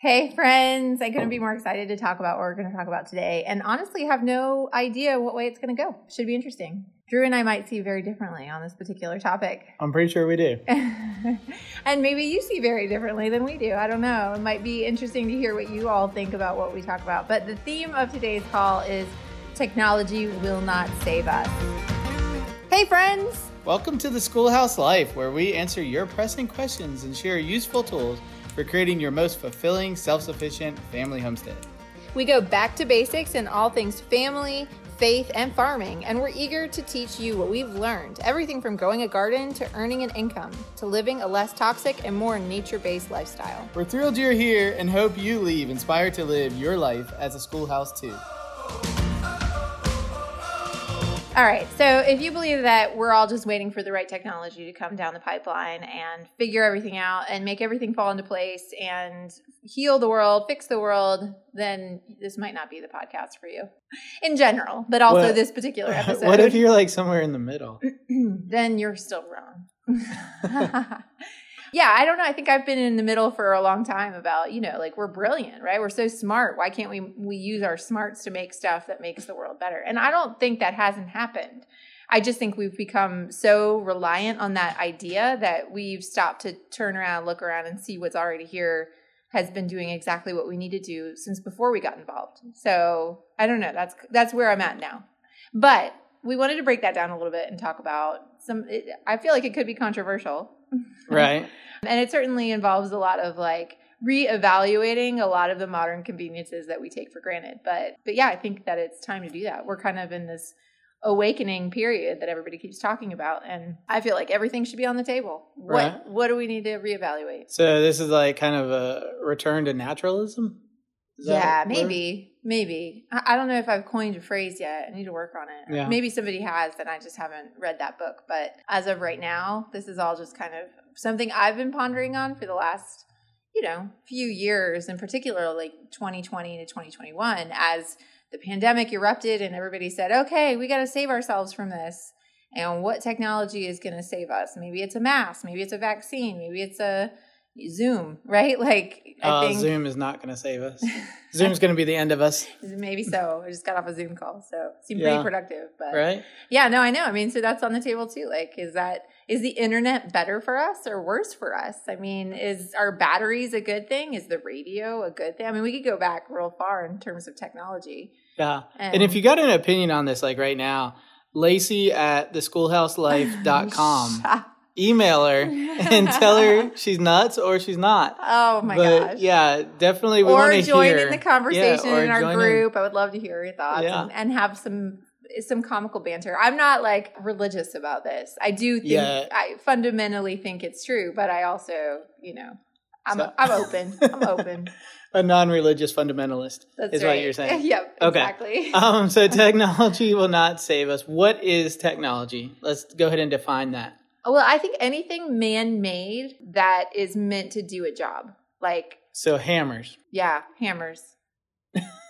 Hey, friends. I couldn't be oh. more excited to talk about what we're going to talk about today and honestly have no idea what way it's going to go. Should be interesting. Drew and I might see very differently on this particular topic. I'm pretty sure we do. and maybe you see very differently than we do. I don't know. It might be interesting to hear what you all think about what we talk about. But the theme of today's call is technology will not save us. Hey, friends. Welcome to the Schoolhouse Life, where we answer your pressing questions and share useful tools for creating your most fulfilling, self sufficient family homestead. We go back to basics in all things family, faith, and farming, and we're eager to teach you what we've learned everything from growing a garden to earning an income to living a less toxic and more nature based lifestyle. We're thrilled you're here and hope you leave inspired to live your life as a schoolhouse too. All right. So if you believe that we're all just waiting for the right technology to come down the pipeline and figure everything out and make everything fall into place and heal the world, fix the world, then this might not be the podcast for you in general, but also what, this particular episode. What if you're like somewhere in the middle? then you're still wrong. yeah, I don't know. I think I've been in the middle for a long time about, you know, like we're brilliant, right? We're so smart. Why can't we we use our smarts to make stuff that makes the world better? And I don't think that hasn't happened. I just think we've become so reliant on that idea that we've stopped to turn around, look around and see what's already here has been doing exactly what we need to do since before we got involved. So, I don't know. That's that's where I'm at now. But we wanted to break that down a little bit and talk about some it, I feel like it could be controversial Right. and it certainly involves a lot of like reevaluating a lot of the modern conveniences that we take for granted. But but yeah, I think that it's time to do that. We're kind of in this awakening period that everybody keeps talking about and I feel like everything should be on the table. Right. What what do we need to reevaluate? So this is like kind of a return to naturalism? yeah, maybe, maybe. I, don't know if I've coined a phrase yet. I need to work on it. Yeah. Maybe somebody has, and I just haven't read that book. But as of right now, this is all just kind of something I've been pondering on for the last, you know, few years, in particular, like 2020 to 2021, as the pandemic erupted and everybody said, "Okay, we got to save ourselves from this." And what technology is going to save us? Maybe it's a mask. Maybe it's a vaccine. Maybe it's a Zoom, right? Like, I uh, think Zoom is not going to save us. Zoom's going to be the end of us. Maybe so. I just got off a Zoom call, so it seemed yeah. pretty productive. But right? Yeah, no, I know. I mean, so that's on the table too. Like, is that is the internet better for us or worse for us? I mean, is our batteries a good thing? Is the radio a good thing? I mean, we could go back real far in terms of technology. Yeah, and, and if you got an opinion on this, like right now, Lacey at theschoolhouselife.com email her and tell her she's nuts or she's not. Oh my but, gosh. Yeah, definitely. We or join hear. in the conversation yeah, in our group. In. I would love to hear your thoughts yeah. and, and, have some some comical banter. I'm not like religious about this. I do think yeah. I fundamentally think it's true, but I also, you know, I'm so. I'm open. I'm open. A non-religious fundamentalist That's is right. what you're saying. yep, okay. exactly. um, so technology will not save us. What is technology? Let's go ahead and define that. Well, I think anything man made that is meant to do a job. Like So hammers. Yeah, hammers.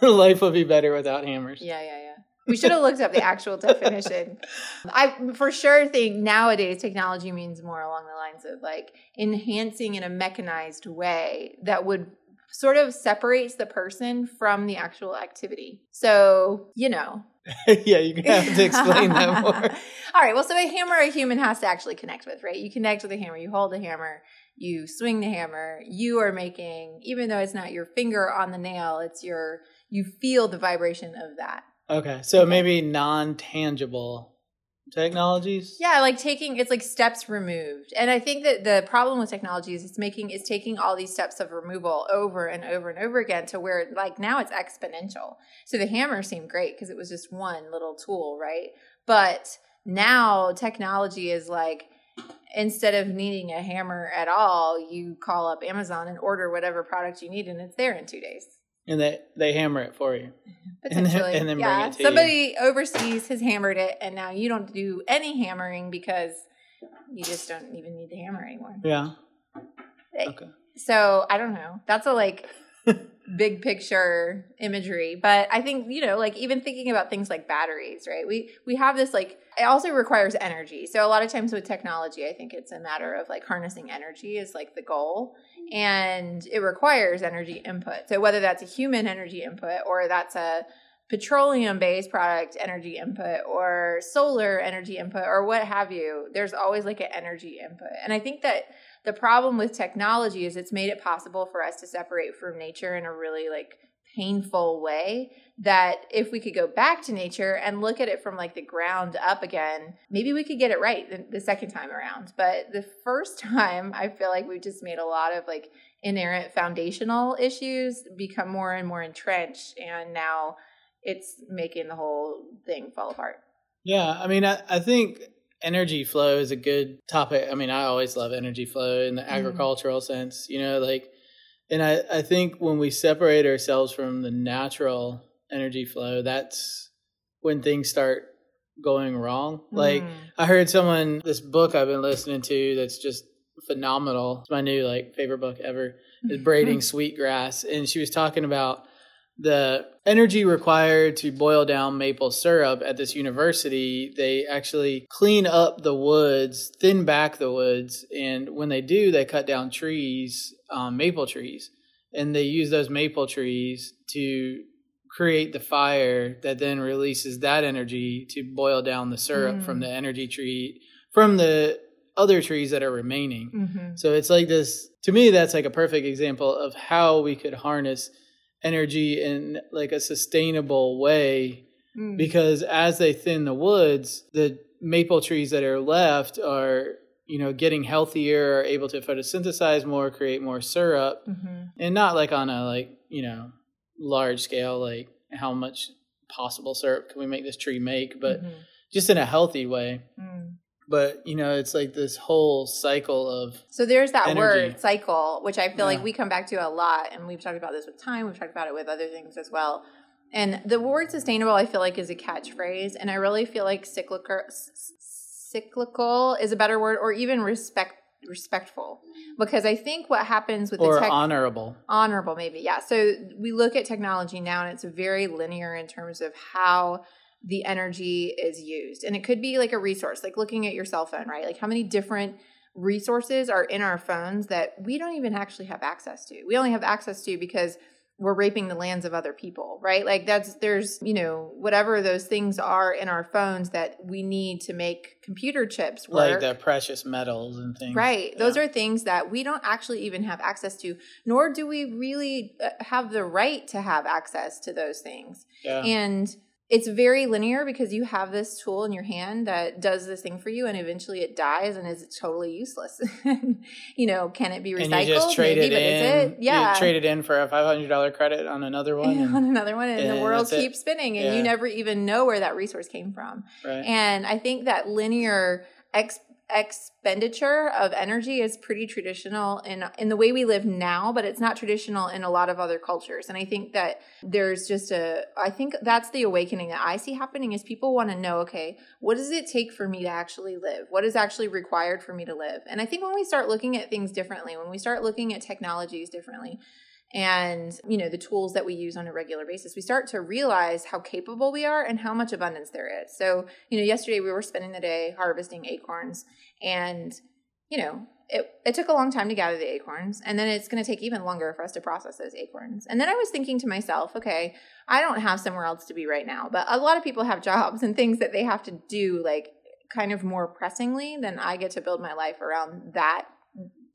Life would be better without hammers. Yeah, yeah, yeah. We should have looked up the actual definition. I for sure think nowadays technology means more along the lines of like enhancing in a mechanized way that would sort of separates the person from the actual activity. So, you know, yeah, you're gonna have to explain that more. All right. Well, so a hammer a human has to actually connect with, right? You connect with a hammer, you hold the hammer, you swing the hammer. You are making, even though it's not your finger on the nail, it's your you feel the vibration of that. Okay, so okay. maybe non tangible technologies? Yeah like taking it's like steps removed. And i think that the problem with technology is it's making it's taking all these steps of removal over and over and over again to where like now it's exponential. So the hammer seemed great because it was just one little tool right? But now technology is like instead of needing a hammer at all you call up amazon and order whatever product you need and it's there in two days and they they hammer it for you. Mm-hmm. Potentially. and, then yeah. bring it to somebody you. overseas has hammered it and now you don't do any hammering because you just don't even need the hammer anymore. Yeah. Okay. so i don't know. That's a like big picture imagery. But i think you know like even thinking about things like batteries right? We we have this like it also requires energy. So a lot of times with technology i think it's a matter of like harnessing energy is like the goal. And it requires energy input. So whether that's a human energy input or that's a petroleum based product energy input or solar energy input or what have you there's always like an energy input. And i think that the problem with technology is it's made it possible for us to separate from nature in a really like painful way that if we could go back to nature and look at it from like the ground up again, maybe we could get it right the, the second time around. But the first time, I feel like we've just made a lot of like inherent foundational issues become more and more entrenched. And now it's making the whole thing fall apart. Yeah. I mean, I, I think energy flow is a good topic. I mean, I always love energy flow in the mm-hmm. agricultural sense, you know, like, and I, I think when we separate ourselves from the natural energy flow, that's when things start going wrong. Mm. Like, I heard someone, this book I've been listening to that's just phenomenal. It's my new, like, favorite book ever is Braiding Sweetgrass. And she was talking about the energy required to boil down maple syrup at this university, they actually clean up the woods, thin back the woods, and when they do, they cut down trees, um, maple trees, and they use those maple trees to create the fire that then releases that energy to boil down the syrup mm. from the energy tree from the other trees that are remaining. Mm-hmm. So it's like this to me that's like a perfect example of how we could harness energy in like a sustainable way mm. because as they thin the woods the maple trees that are left are you know getting healthier are able to photosynthesize more create more syrup mm-hmm. and not like on a like you know large scale like how much possible syrup can we make this tree make but mm-hmm. just in a healthy way mm but you know it's like this whole cycle of so there's that energy. word cycle which i feel yeah. like we come back to a lot and we've talked about this with time we've talked about it with other things as well and the word sustainable i feel like is a catchphrase and i really feel like cyclical cyclical is a better word or even respect respectful because i think what happens with or the tech honorable honorable maybe yeah so we look at technology now and it's very linear in terms of how the energy is used. And it could be like a resource, like looking at your cell phone, right? Like how many different resources are in our phones that we don't even actually have access to. We only have access to because we're raping the lands of other people, right? Like that's there's, you know, whatever those things are in our phones that we need to make computer chips work. Like the precious metals and things. Right. Yeah. Those are things that we don't actually even have access to, nor do we really uh, have the right to have access to those things. Yeah. And it's very linear because you have this tool in your hand that does this thing for you and eventually it dies and is totally useless you know can it be recycled and you just trade Maybe, it in it? yeah you trade it in for a $500 credit on another one and, on another one and, and the world keeps spinning and yeah. you never even know where that resource came from right. and i think that linear ex- expenditure of energy is pretty traditional in in the way we live now but it's not traditional in a lot of other cultures. And i think that there's just a i think that's the awakening that i see happening is people want to know okay what does it take for me to actually live? What is actually required for me to live? And i think when we start looking at things differently when we start looking at technologies differently and you know the tools that we use on a regular basis we start to realize how capable we are and how much abundance there is. So you know yesterday we were spending the day harvesting acorns and you know it, it took a long time to gather the acorns and then it's going to take even longer for us to process those acorns. And then i was thinking to myself okay i don't have somewhere else to be right now but a lot of people have jobs and things that they have to do like kind of more pressingly than i get to build my life around that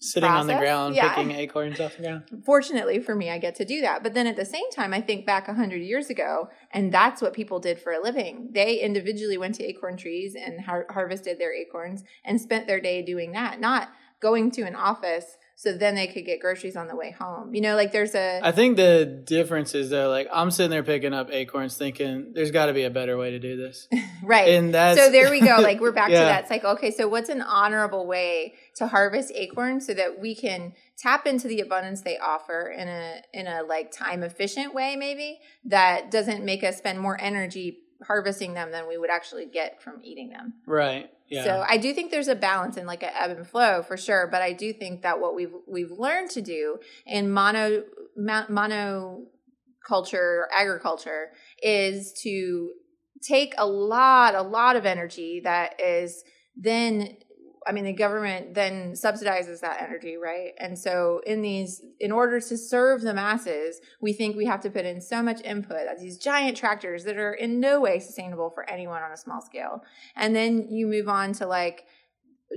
sitting process. on the ground yeah. picking acorns off the ground. Fortunately for me, I get to do that. But then at the same time, I think back 100 years ago, and that's what people did for a living. They individually went to acorn trees and har- harvested their acorns and spent their day doing that, not going to an office so then they could get groceries on the way home. You know, like there's a. I think the difference is though, like I'm sitting there picking up acorns, thinking there's got to be a better way to do this, right? And that's so there we go. Like we're back yeah. to that cycle. Okay, so what's an honorable way to harvest acorns so that we can tap into the abundance they offer in a in a like time efficient way, maybe that doesn't make us spend more energy harvesting them than we would actually get from eating them. Right. Yeah. So I do think there's a balance in like an ebb and flow for sure, but I do think that what we've we've learned to do in mono mono monoculture agriculture is to take a lot, a lot of energy that is then I mean, the government then subsidizes that energy, right? And so, in these, in order to serve the masses, we think we have to put in so much input as these giant tractors that are in no way sustainable for anyone on a small scale. And then you move on to like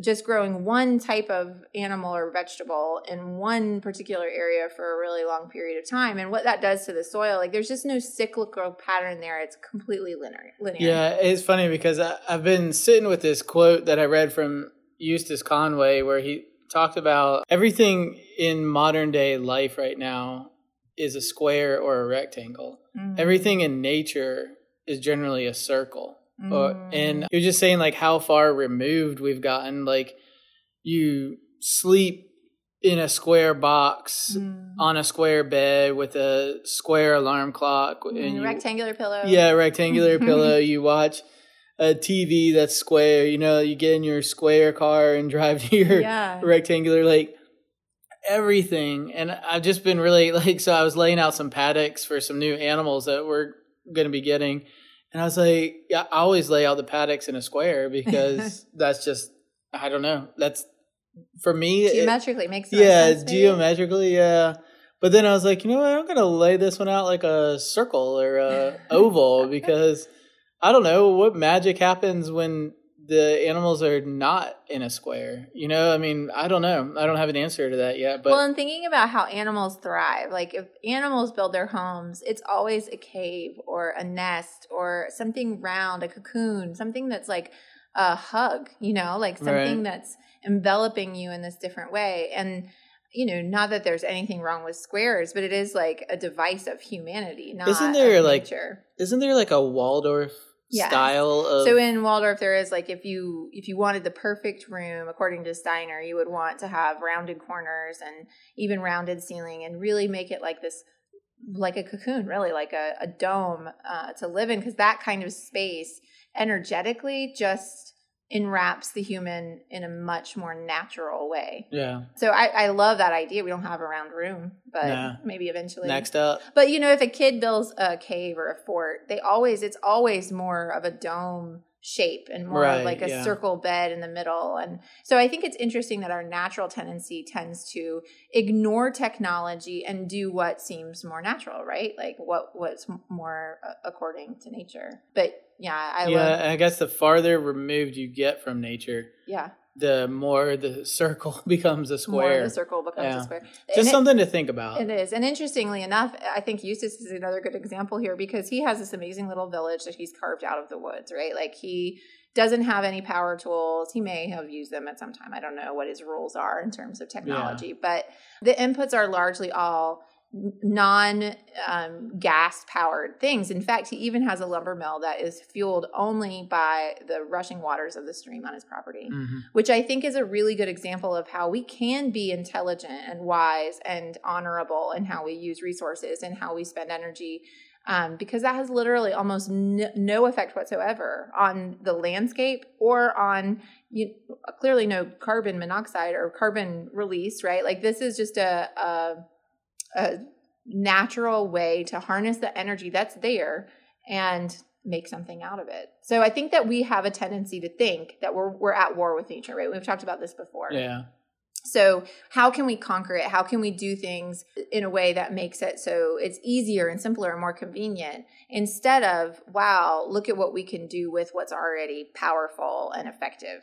just growing one type of animal or vegetable in one particular area for a really long period of time and what that does to the soil like there's just no cyclical pattern there it's completely linear linear yeah it's funny because I, i've been sitting with this quote that i read from eustace conway where he talked about everything in modern day life right now is a square or a rectangle mm-hmm. everything in nature is generally a circle Mm. Or, and you're just saying like how far removed we've gotten. Like you sleep in a square box mm. on a square bed with a square alarm clock mm, and you, rectangular pillow. Yeah, rectangular pillow. You watch a TV that's square. You know, you get in your square car and drive to your yeah. rectangular like everything. And I've just been really like so I was laying out some paddocks for some new animals that we're going to be getting and I was like, yeah, I always lay out the paddocks in a square because that's just, I don't know. That's for me. Geometrically it, makes Yeah, geometrically, yeah. But then I was like, you know what? I'm going to lay this one out like a circle or a oval because I don't know what magic happens when the animals are not in a square. You know, I mean, I don't know. I don't have an answer to that yet. But well, I'm thinking about how animals thrive. Like if animals build their homes, it's always a cave or a nest or something round, a cocoon, something that's like a hug. You know, like something right. that's enveloping you in this different way. And you know, not that there's anything wrong with squares, but it is like a device of humanity. Not isn't there like nature. isn't there like a Waldorf yes. style of so in waldorf there is like if you if you wanted the perfect room according to steiner you would want to have rounded corners and even rounded ceiling and really make it like this like a cocoon really like a, a dome uh, to live in because that kind of space energetically just enwraps the human in a much more natural way. Yeah. So I, I love that idea. We don't have a round room, but nah. maybe eventually. Next up. But you know, if a kid builds a cave or a fort, they always it's always more of a dome shape and more right, of like a yeah. circle bed in the middle. And so I think it's interesting that our natural tendency tends to ignore technology and do what seems more natural, right? Like what what's more uh, according to nature. But yeah, I yeah, love- I guess the farther removed you get from nature, yeah, the more the circle becomes a square. More the circle becomes yeah. a square. Just and something it, to think about. It is, and interestingly enough, I think Eustace is another good example here because he has this amazing little village that he's carved out of the woods, right? Like he doesn't have any power tools. He may have used them at some time. I don't know what his rules are in terms of technology, yeah. but the inputs are largely all non um, gas powered things. In fact, he even has a lumber mill that is fueled only by the rushing waters of the stream on his property, mm-hmm. which I think is a really good example of how we can be intelligent and wise and honorable in how we use resources and how we spend energy. Um, because that has literally almost n- no effect whatsoever on the landscape or on you, clearly no carbon monoxide or carbon release, right? Like this is just a, a a natural way to harness the energy that's there and make something out of it. So I think that we have a tendency to think that we're we're at war with nature, right? We've talked about this before. Yeah. So how can we conquer it? How can we do things in a way that makes it so it's easier and simpler and more convenient instead of wow, look at what we can do with what's already powerful and effective.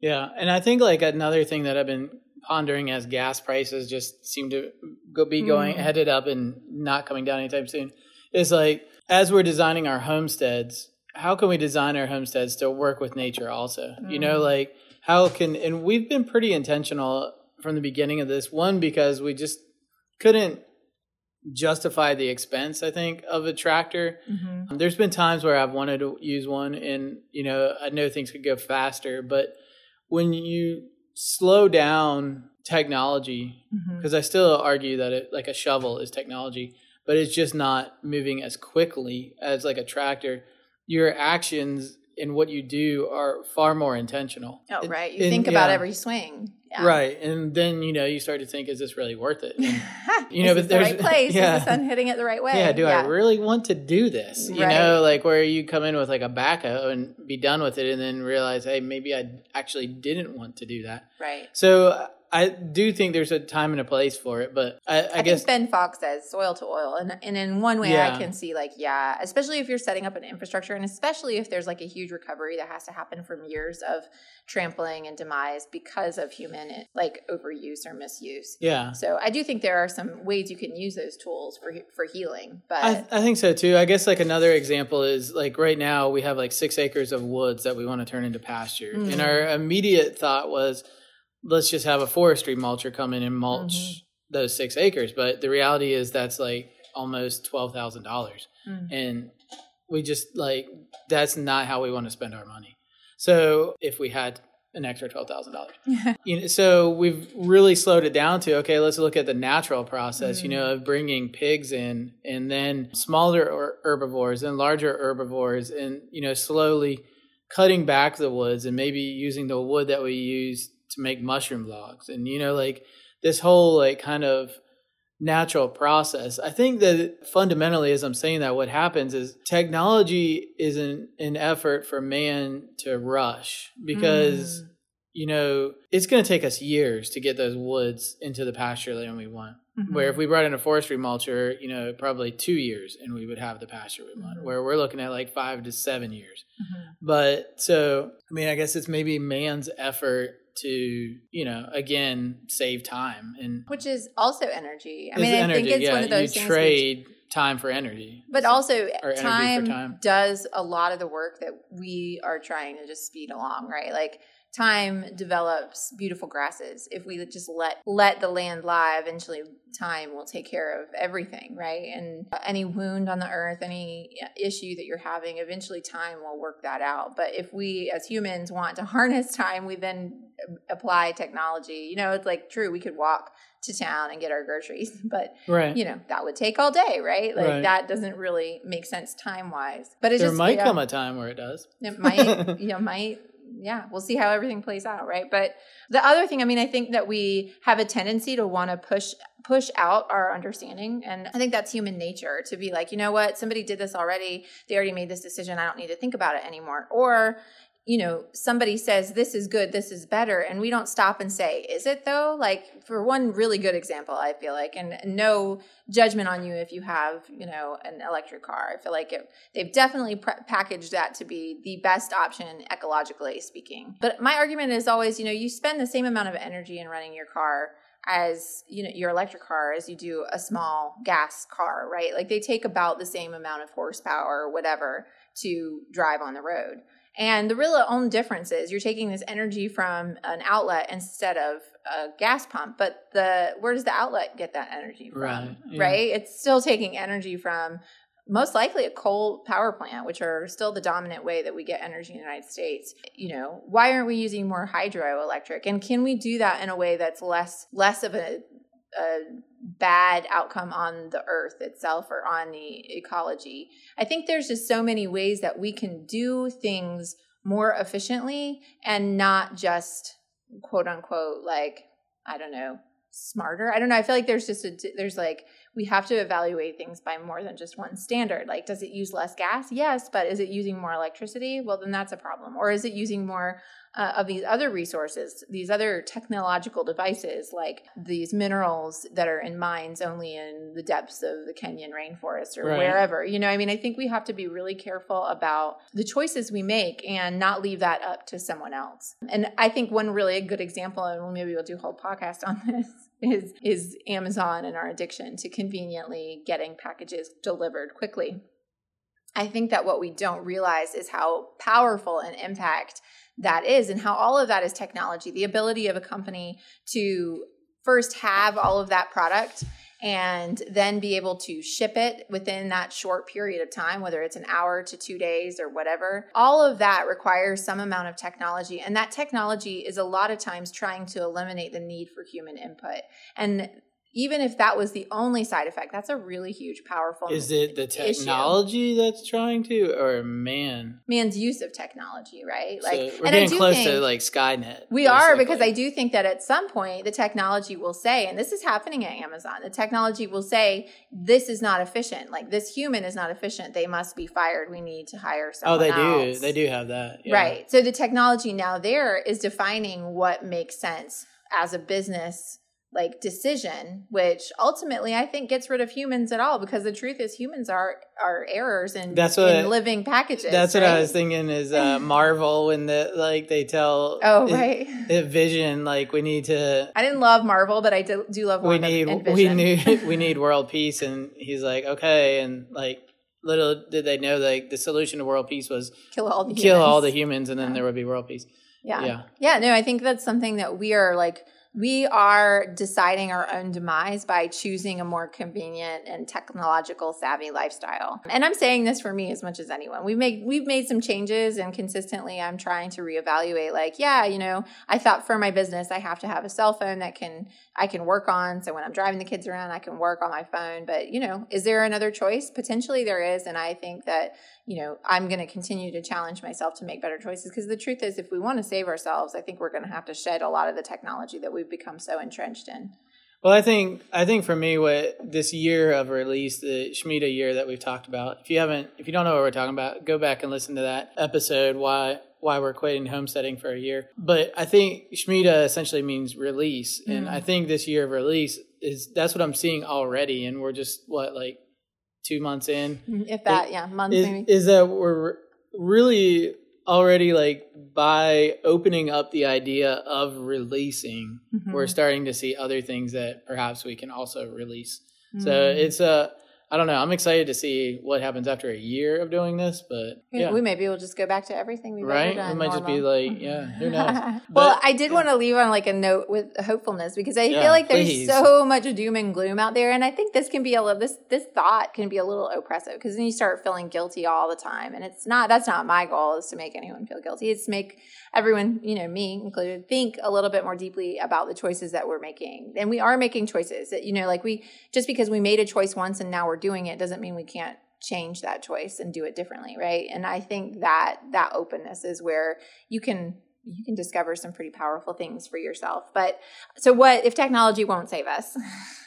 Yeah, and I think like another thing that I've been pondering as gas prices just seem to go be going mm. headed up and not coming down anytime soon is like as we're designing our homesteads how can we design our homesteads to work with nature also mm. you know mm. like how can and we've been pretty intentional from the beginning of this one because we just couldn't justify the expense i think of a tractor mm-hmm. there's been times where i've wanted to use one and you know i know things could go faster but when you slow down technology because mm-hmm. I still argue that it like a shovel is technology, but it's just not moving as quickly as like a tractor. Your actions and what you do are far more intentional. Oh, right. You think about yeah. every swing. Yeah. Right. And then, you know, you start to think, is this really worth it? And, you know, but the there's- right place. yeah. Is the sun hitting it the right way? yeah, do I really want to do this? You Right. know, like where you come in with like a backhoe and be done with it and then realize, hey, maybe I actually didn't want to do that. Right. So I do think there's a time and a place for it, but I, I, I, guess think Ben Falk says soil to oil, and and in one way Yeah. I can see like yeah, especially if you're setting up an infrastructure, and especially if there's like a huge recovery that has to happen from years of trampling and demise because of human like overuse or misuse. yeah. So I do think there are some ways you can use those tools for for healing, but I, I think so too. I guess like another example is like right now we have like six acres of woods that we want to turn into pasture. Mhm. And our immediate thought was, let's just have a forestry mulcher come in and mulch Mhm. those six acres. But the reality is that's like almost twelve thousand dollars, Mm. and we just like that's not how we want to spend our money. So if we had an extra twelve thousand dollars. You know, so we've really slowed it down to okay, let's look at the natural process. You know, of bringing pigs in, and then smaller er- herbivores and larger herbivores, and you know, slowly cutting back the woods and maybe using the wood that we use to make mushroom logs, and you know, like this whole like kind of natural process. I think that fundamentally, as I'm saying that, what happens is technology is an, an effort for man to rush because Mm. you know, it's going to take us years to get those woods into the pasture land we want. Mhm. Where if we brought in a forestry mulcher, you know, probably two years and we would have the pasture we want. Mhm. Where we're looking at like five to seven years. Mhm. But so, I mean, I guess it's maybe man's effort to, you know, again, save time and which is also energy. I mean, I energy, think it's yeah, one of those you things. trade time for energy. but also energy time, time. does a lot of the work that we are trying to just speed along, right? Like time develops beautiful grasses. If we just let let the land lie, eventually time will take care of everything, right? And uh, any wound on the earth, any uh, issue that you're having, eventually time will work that out. But if we as humans want to harness time, we then uh, apply technology. You know, it's like true, we could walk to town and get our groceries, but Right. you know that would take all day right like Right. that doesn't really make sense time wise but it's there just might yeah, come a time where it does. it might you know might yeah we'll see how everything plays out right? But the other thing i mean i think that we have a tendency to want to push push out our understanding. And i think that's human nature to be like you know what? Somebody did this already. They already made this decision. I don't need to think about it anymore. Or you know somebody says this is good this is better and we don't stop and say is it though? Like for one really good example i feel like and no judgment on you if you have you know an electric car. I feel like it, they've definitely pre- packaged that to be the best option ecologically speaking. But my argument is always you know you spend the same amount of energy in running your car as you know your electric car as you do a small gas car right? Like they take about the same amount of horsepower or whatever to drive on the road and the real only difference is you're taking this energy from an outlet instead of a gas pump. But the where does the outlet get that energy from? Right, yeah. Right? It's still taking energy from most likely a coal power plant, which are still the dominant way that we get energy in the United States. You know, why aren't we using more hydroelectric? And can we do that in a way that's less less of a a bad outcome on the earth itself or on the ecology. I think there's just so many ways that we can do things more efficiently and not just quote unquote like I don't know smarter. I don't know. I feel like there's just a there's like we have to evaluate things by more than just one standard. Like does it use less gas? Yes, but is it using more electricity? Well, then that's a problem. Or is it using more uh, of these other resources, these other technological devices, like these minerals that are in mines only in the depths of the Kenyan rainforest or Right. wherever. You know, I mean, I think we have to be really careful about the choices we make and not leave that up to someone else. And I think one really good example, and maybe we'll do a whole podcast on this. Is, is Amazon and our addiction to conveniently getting packages delivered quickly. I think that what we don't realize is how powerful an impact that is and how all of that is technology. The ability of a company to first have all of that product and then be able to ship it within that short period of time, whether it's an hour to two days or whatever. All of that requires some amount of technology. And that technology is a lot of times trying to eliminate the need for human input. And even if that was the only side effect, that's a really huge, powerful. Is it the issue. technology that's trying to, or man? man's use of technology, right? So Like, we're and I getting do close think to like Skynet. we are because I do think that at some point the technology will say, and this is happening at Amazon, the technology will say this is not efficient. Like this human is not efficient. They must be fired. We need to hire someone. Oh, they do. They do have that. yeah. Right. So the technology now there is defining what makes sense as a business like decision, which ultimately I think gets rid of humans at all because the truth is humans are are errors in, That's what- in living packages. That's what I was thinking. Is uh, Marvel when the like they tell Oh right. it Vision like we need to I didn't love Marvel, but I do, do love we Wanda need we need we need world peace and he's like okay and like little did they know like the solution to world peace was kill all the kill all the humans. humans and then Yeah. there would be world peace. yeah. Yeah. yeah no I think that's something that we are like we are deciding our own demise by choosing a more convenient and technological savvy lifestyle. And I'm saying this for me as much as anyone. We've made we've made some changes and consistently I'm trying to reevaluate like, yeah, you know, I thought for my business I have to have a cell phone that can I can work on so when I'm driving the kids around I can work on my phone, but you know, is there another choice? Potentially there is and I think that you know, I'm going to continue to challenge myself to make better choices because the truth is, if we want to save ourselves, I think we're going to have to shed a lot of the technology that we've become so entrenched in. Well, I think I think for me, what this year of release, the Shemitah year that we've talked about. If you haven't, if you don't know what we're talking about, go back and listen to that episode. Why why we're quitting homesteading for a year. But I think Shemitah essentially means release, and Mm. I think this year of release is that's what I'm seeing already, and we're just what like two months in. If that, yeah, months Is, maybe. is that we're really already like by opening up the idea of releasing Mhm. we're starting to see other things that perhaps we can also release. So Mm. it's uh I don't know. I'm excited to see what happens after a year of doing this, but yeah, We maybe we'll just go back to everything we've right. done. It might just be like, mm-hmm. yeah, who knows? well, But- I did yeah. want to leave on like a note with hopefulness because I Yeah, feel like there's please. so much doom and gloom out there, and I think this can be a little this this thought can be a little oppressive because then you start feeling guilty all the time, and it's not that's not my goal is to make anyone feel guilty. It's to make everyone, you know, me included, think a little bit more deeply about the choices that we're making, and we are making choices. That you know, like we just because we made a choice once and now we're doing it doesn't mean we can't change that choice and do it differently right? And i think that that openness is where you can you can discover some pretty powerful things for yourself. But so what if technology won't save us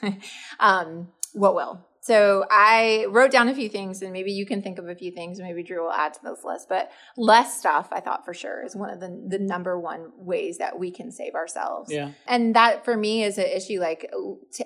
um what will so i wrote down a few things and maybe you can think of a few things maybe drew will add to this list but less stuff i thought for sure is one of the the number one ways that we can save ourselves. Yeah. and that for me is an issue like t-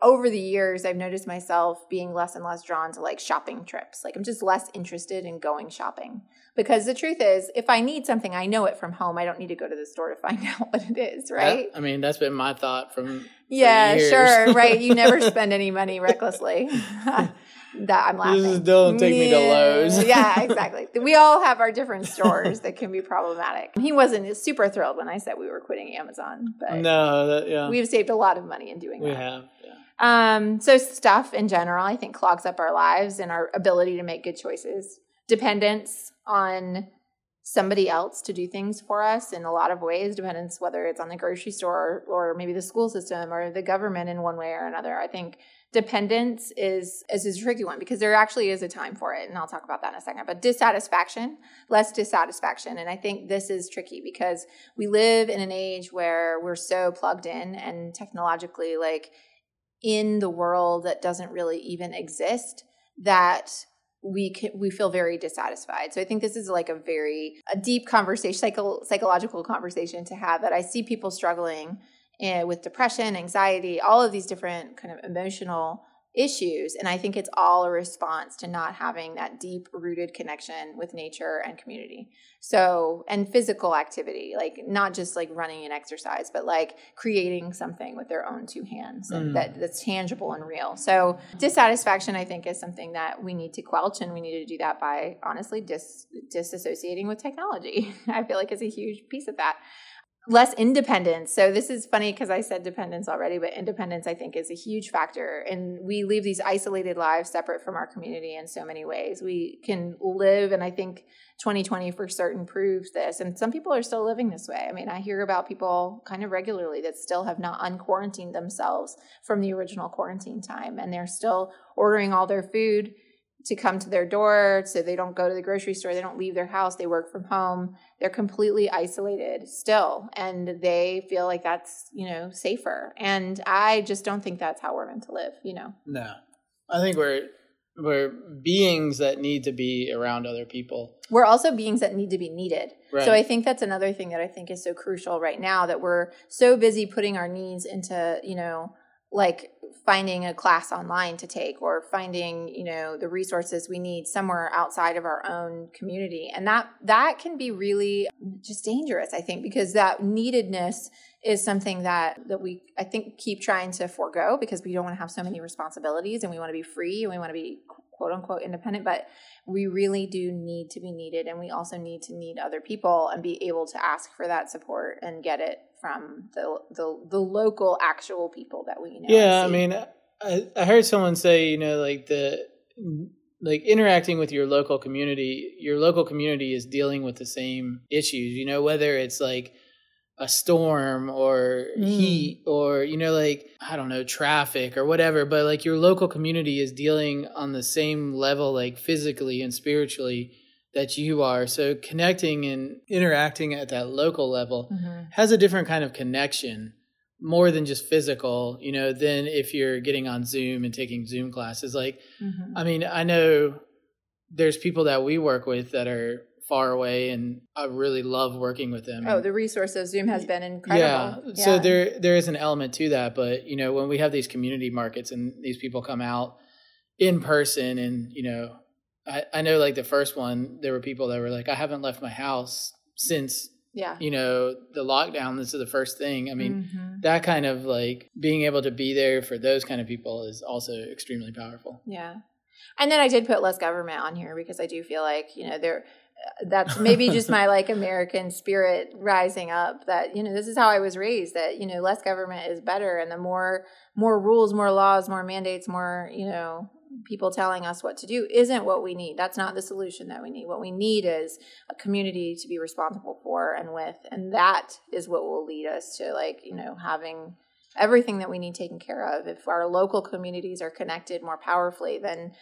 over the years i've noticed myself being less and less drawn to like shopping trips. Like i'm just less interested in going shopping because the truth is if i need something i know it from home i don't need to go to the store to find out what it is right That- I mean, that's been my thought from yeah sure right you never spend any money recklessly that i'm laughing Just don't take me to Yeah. Lowe's. yeah exactly we all have our different stores that can be problematic he wasn't super thrilled when i said we were quitting amazon but no, that, yeah, we've saved a lot of money in doing we that have. Yeah. um, so stuff in general, I think clogs up our lives and our ability to make good choices. Dependence on somebody else to do things for us in a lot of ways, dependence whether it's on the grocery store or, or maybe the school system or the government in one way or another. I think dependence is is a tricky one because there actually is a time for it, and I'll talk about that in a second. But dissatisfaction, less dissatisfaction, and I think this is tricky because we live in an age where we're so plugged in and technologically like in the world that doesn't really even exist that we can, we feel very dissatisfied. So I think this is like a very a deep conversation, psycho, psychological conversation to have that I see people struggling uh, with depression, anxiety, all of these different kind of emotional issues and I think it's all a response to not having that deep rooted connection with nature and community. So, and physical activity, like not just like running and exercise, but like creating something with their own two hands Mm. that, that's tangible and real. So, dissatisfaction, I think, is something that we need to quelch, and we need to do that by honestly dis- disassociating with technology. I feel like it's a huge piece of that. Less independence. So this is funny because I said dependence already, but independence I think is a huge factor. And we live these isolated lives separate from our community in so many ways. We can live, and I think 2020 for certain proves this. And some people are still living this way. I mean, I hear about people kind of regularly that still have not unquarantined themselves from the original quarantine time, and they're still ordering all their food to come to their door so they don't go to the grocery store they don't leave their house they work from home. They're completely isolated still and they feel like that's you know safer. And i just don't think that's how we're meant to live you know? No. I think we're we're beings that need to be around other people. We're also beings that need to be needed. Right. so i think that's another thing that i think is so crucial right now that we're so busy putting our needs into you know like finding a class online to take or finding you know the resources we need somewhere outside of our own community. And that that can be really just dangerous i think because that neededness is something that that we i think keep trying to forego because we don't want to have so many responsibilities and we want to be free and we want to be quote unquote independent but we really do need to be needed and we also need to need other people and be able to ask for that support and get it from the the, the local actual people that we know. Yeah, I mean, I, I heard someone say, you know, like the like interacting with your local community, your local community is dealing with the same issues, you know, whether it's like a storm or mm. heat or you know like i don't know traffic or whatever but like your local community is dealing on the same level like physically and spiritually that you are. So connecting and interacting at that local level mm-hmm. has a different kind of connection more than just physical, you know, than if you're getting on Zoom and taking Zoom classes. Like, mm-hmm. I mean, I know there's people that we work with that are far away and I really love working with them. Oh, the resource of Zoom has been incredible. Yeah. yeah. So there there is an element to that, but you know, when we have these community markets and these people come out in person and, you know, I, I know like the first one, there were people that were like, I haven't left my house since yeah you know the lockdown this is the first thing i mean mm-hmm. that kind of like being able to be there for those kind of people is also extremely powerful yeah and then i did put less government on here because i do feel like you know there that's maybe just my like american spirit rising up that you know this is how i was raised that you know less government is better and the more more rules more laws more mandates more you know people telling us what to do isn't what we need. That's not the solution that we need. What we need is a community to be responsible for and with. And that is what will lead us to like, you know, having everything that we need taken care of. If our local communities are connected more powerfully, then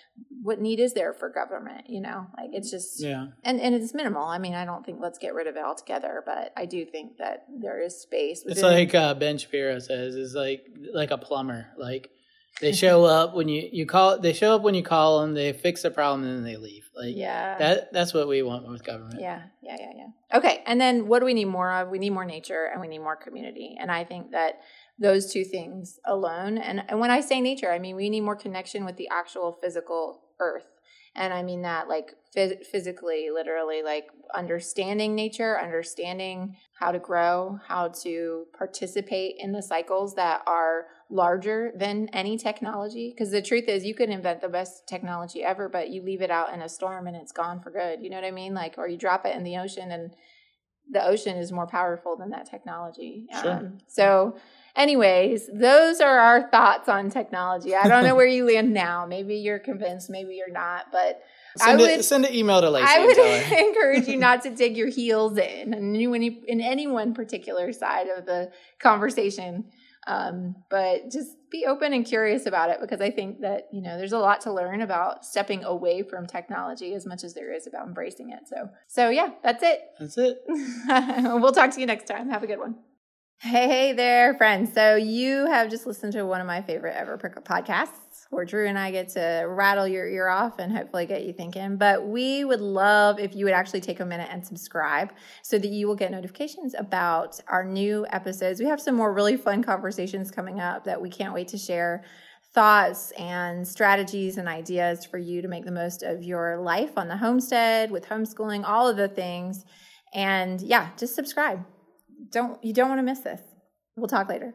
what need is there for government? You know, like it's just yeah, and and it's minimal. I mean, I don't think let's get rid of it altogether, but I do think that there is space. It's like uh, Ben Shapiro says, is like like a plumber. Like they show up when you you call. They show up when you call them. They fix the problem and then they leave. Like yeah, that that's what we want with government. Yeah, yeah, yeah, yeah. Okay, and then what do we need more of? We need more nature and we need more community. And I think that those two things alone. And, and when I say nature, I mean we need more connection with the actual physical earth. And i mean that like phys- physically literally like understanding nature understanding how to grow how to participate in the cycles that are larger than any technology. Because the truth is you could invent the best technology ever but you leave it out in a storm and it's gone for good. You know what i mean? Like or you drop it in the ocean and the ocean is more powerful than that technology. Sure. Um, so anyways those are our thoughts on technology i don't know where you land now maybe you're convinced maybe you're not but Send, I would, send an email to Lacey. I would encourage you not to dig your heels in in any, in any one particular side of the conversation um, but just be open and curious about it because I think that, you know, there's a lot to learn about stepping away from technology as much as there is about embracing it. So, so yeah, that's it. That's it. we'll talk to you next time. Have a good one. Hey, there, friends. So you have just listened to one of my favorite ever podcasts where Drew and I get to rattle your ear off and hopefully get you thinking. But we would love if you would actually take a minute and subscribe so that you will get notifications about our new episodes. We have some more really fun conversations coming up that we can't wait to share thoughts and strategies and ideas for you to make the most of your life on the homestead with homeschooling, all of the things. And yeah, just subscribe. Don't you don't want to miss this. We'll talk later.